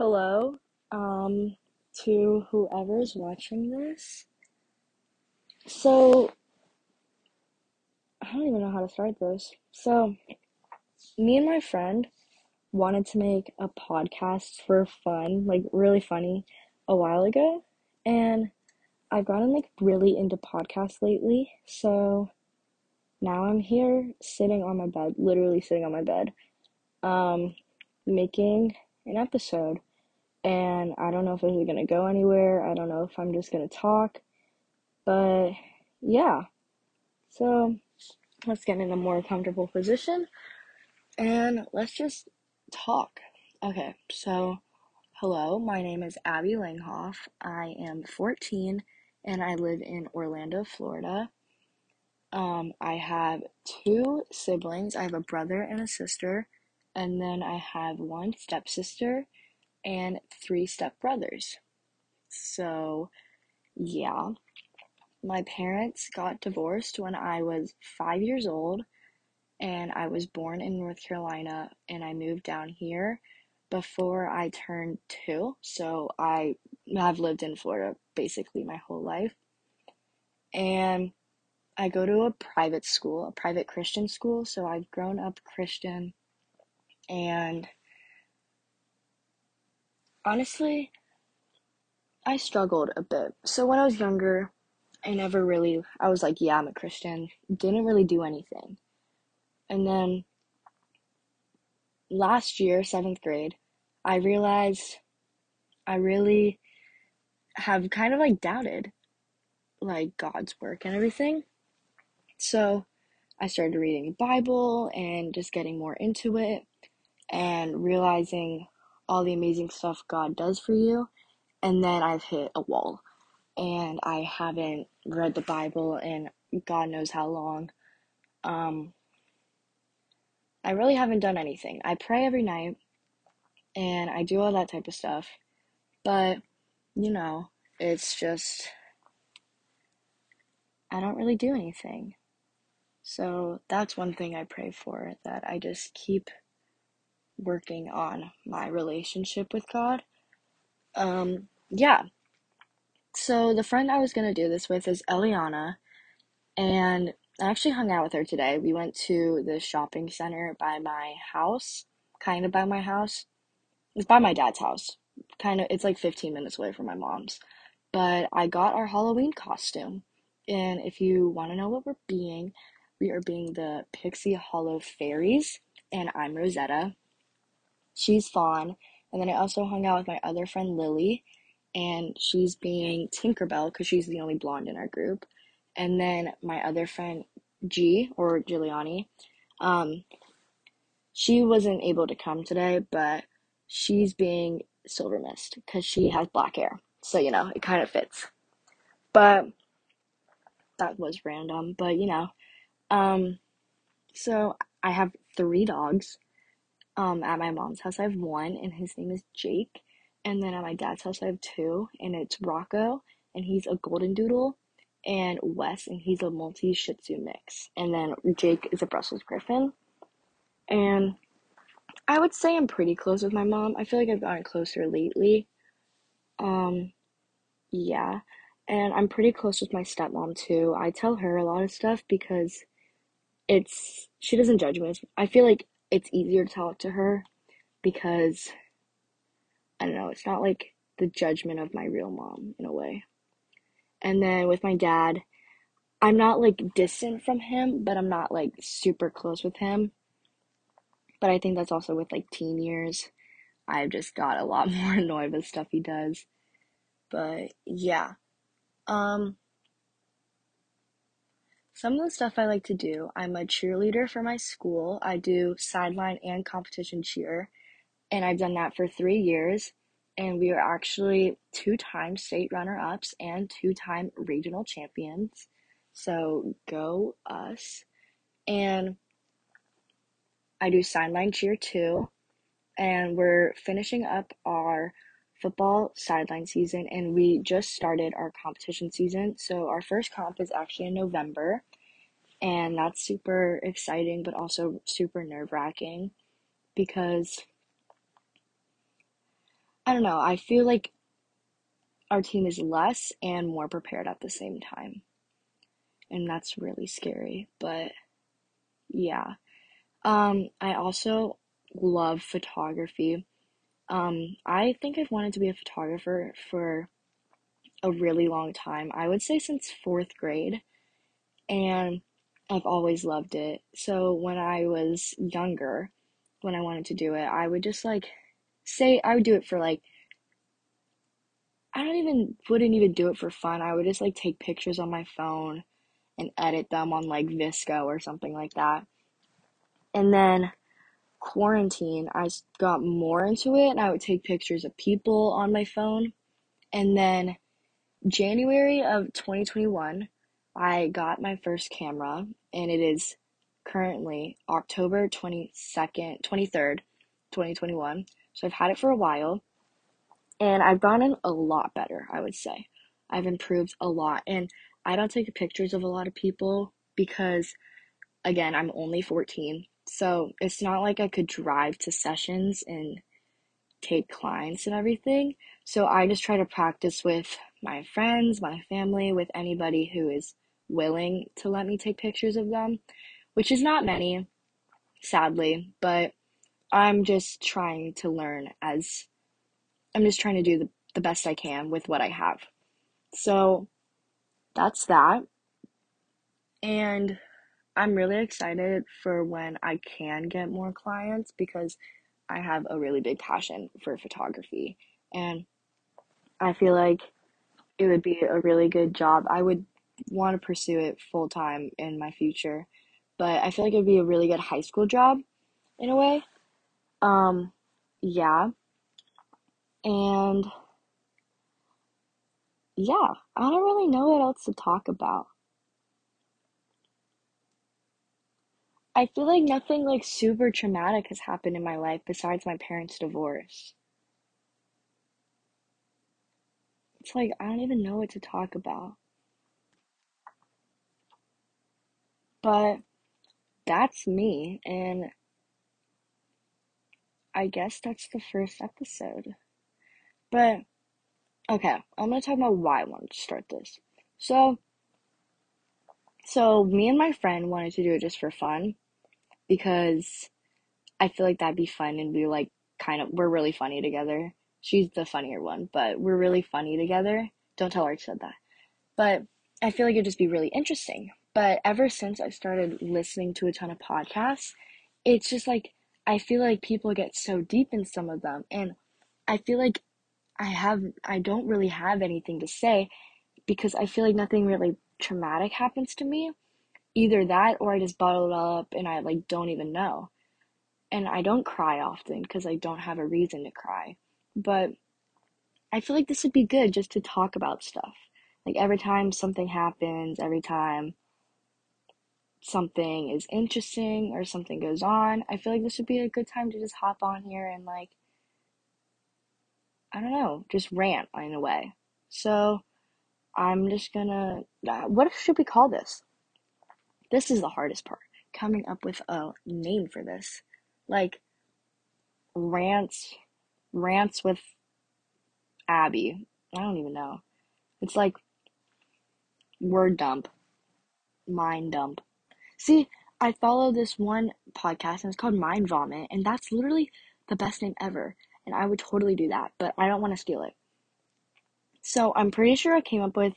hello um, to whoever's watching this. So, I don't even know how to start this. So, me and my friend wanted to make a podcast for fun, like really funny, a while ago. And I've gotten like really into podcasts lately. So, now I'm here sitting on my bed, literally sitting on my bed, um, making an episode and I don't know if this is gonna go anywhere. I don't know if I'm just gonna talk, but yeah. So let's get in a more comfortable position and let's just talk. Okay, so hello, my name is Abbey Langhoff. I am 14 and I live in Orlando, Florida. Um, I have two siblings. I have a brother and a sister, and then I have one stepsister and three stepbrothers. So, yeah. My parents got divorced when I was five years old, and I was born in North Carolina, and I moved down here before I turned two. So, I have lived in Florida basically my whole life. And I go to a private school, a private Christian school, so I've grown up Christian and honestly, I struggled a bit. So when I was younger, I never really, I was like, yeah, I'm a Christian. Didn't really do anything. And then last year, seventh grade, I realized I really have kind of like doubted like God's work and everything. So I started reading the Bible and just getting more into it and realizing all the amazing stuff God does for you. And then I've hit a wall and I haven't read the Bible in God knows how long. Um, I really haven't done anything. I pray every night and I do all that type of stuff. But, you know, it's just, I don't really do anything. So that's one thing I pray for that I just keep working on my relationship with God. Um, yeah. So the friend I was gonna do this with is Eliana, and I actually hung out with her today. We went to the shopping center by my house, kind of by my house. It's by my dad's house. Kind of, it's like 15 minutes away from my mom's. But I got our Halloween costume. And if you want to know what we're being, we are being the Pixie Hollow Fairies, and I'm Rosetta. She's Fawn. And then I also hung out with my other friend Lily, and she's being Tinkerbell because she's the only blonde in our group. And then my other friend G or Giuliani, um, she wasn't able to come today, but she's being Silver Mist because she has black hair. So, you know, it kind of fits. But that was random, but you know. Um, so I have three dogs. Um, at my mom's house, I have one, and his name is Jake. And then at my dad's house, I have two, and it's Rocco, and he's a golden doodle, and Wes, and he's a multi Shih Tzu mix. And then Jake is a Brussels Griffon. And I would say I'm pretty close with my mom. I feel like I've gotten closer lately. Um, yeah. And I'm pretty close with my stepmom too. I tell her a lot of stuff because it's she doesn't judge me. I feel like it's easier to talk to her because I don't know, it's not like the judgment of my real mom in a way. And then with my dad, I'm not like distant from him, but I'm not like super close with him. But I think that's also with like teen years. I've just got a lot more annoyed with stuff he does. But yeah. Um some of the stuff I like to do, I'm a cheerleader for my school. I do sideline and competition cheer, and I've done that for three years. And we are actually two time state runner ups and two time regional champions. So go us. And I do sideline cheer too. And we're finishing up our football sideline season and we just started our competition season. So our first comp is actually in November and that's super exciting but also super nerve-wracking because I don't know. I feel like our team is less and more prepared at the same time. And that's really scary, but yeah. Um, I also love photography. Um, I think I've wanted to be a photographer for a really long time. I would say since fourth grade, and I've always loved it. So when I was younger, when I wanted to do it, I would just like say I would do it for like I don't even wouldn't even do it for fun. I would just like take pictures on my phone and edit them on like VSCO or something like that. And then quarantine, I got more into it and I would take pictures of people on my phone. And then January of 2021, I got my first camera and it is currently October 22nd, 23rd, 2021. So I've had it for a while and I've gotten a lot better, I would say. I've improved a lot and I don't take pictures of a lot of people because again, I'm only 14. So it's not like I could drive to sessions and take clients and everything. So I just try to practice with my friends, my family, with anybody who is willing to let me take pictures of them, which is not many, sadly, but I'm just trying to learn as I'm just trying to do the, the best I can with what I have. So that's that. And I'm really excited for when I can get more clients because I have a really big passion for photography. And I feel like it would be a really good job. I would want to pursue it full time in my future. But I feel like it would be a really good high school job in a way. Um, yeah. And yeah, I don't really know what else to talk about. I feel like nothing like super traumatic has happened in my life besides my parents' divorce. It's like I don't even know what to talk about. But that's me, and I guess that's the first episode. But okay, I'm gonna talk about why I wanted to start this. So, so me and my friend wanted to do it just for fun because I feel like that'd be fun and we like kind of we're really funny together. She's the funnier one, but we're really funny together. Don't tell her I said that. But I feel like it'd just be really interesting. But ever since I started listening to a ton of podcasts, it's just like I feel like people get so deep in some of them and I feel like I have I don't really have anything to say because I feel like nothing really traumatic happens to me. Either that or I just bottle it all up and I like don't even know. And I don't cry often because I don't have a reason to cry. But I feel like this would be good just to talk about stuff. Like every time something happens, every time something is interesting or something goes on, I feel like this would be a good time to just hop on here and like I don't know, just rant in a way. So I'm just gonna. Uh, what should we call this? This is the hardest part. Coming up with a name for this. Like, rants. Rants with Abbey. I don't even know. It's like word dump, mind dump. See, I follow this one podcast and it's called Mind Vomit, and that's literally the best name ever and I would totally do that, but I don't want to steal it. So I'm pretty sure I came up with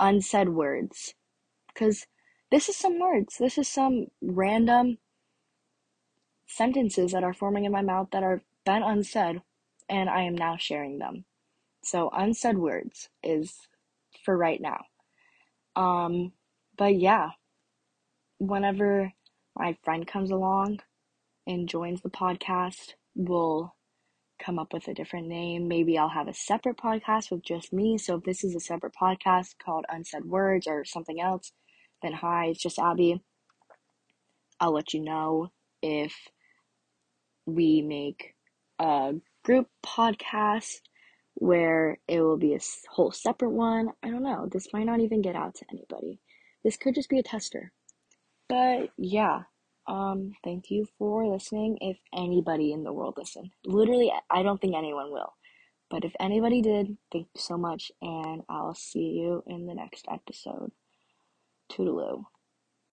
unsaid words because this is some words. This is some random sentences that are forming in my mouth that are been unsaid, and I am now sharing them. So unsaid words is for right now. Um, but yeah, whenever my friend comes along, and joins the podcast, we'll come up with a different name. Maybe I'll have a separate podcast with just me. So if this is a separate podcast called Unsaid Words or something else, then hi, it's just Abbey. I'll let you know if we make a group podcast where it will be a whole separate one. I don't know. This might not even get out to anybody. This could just be a tester. But yeah, Um, thank you for listening. If anybody in the world listened, literally, I don't think anyone will. But if anybody did, thank you so much, and I'll see you in the next episode. Toodaloo.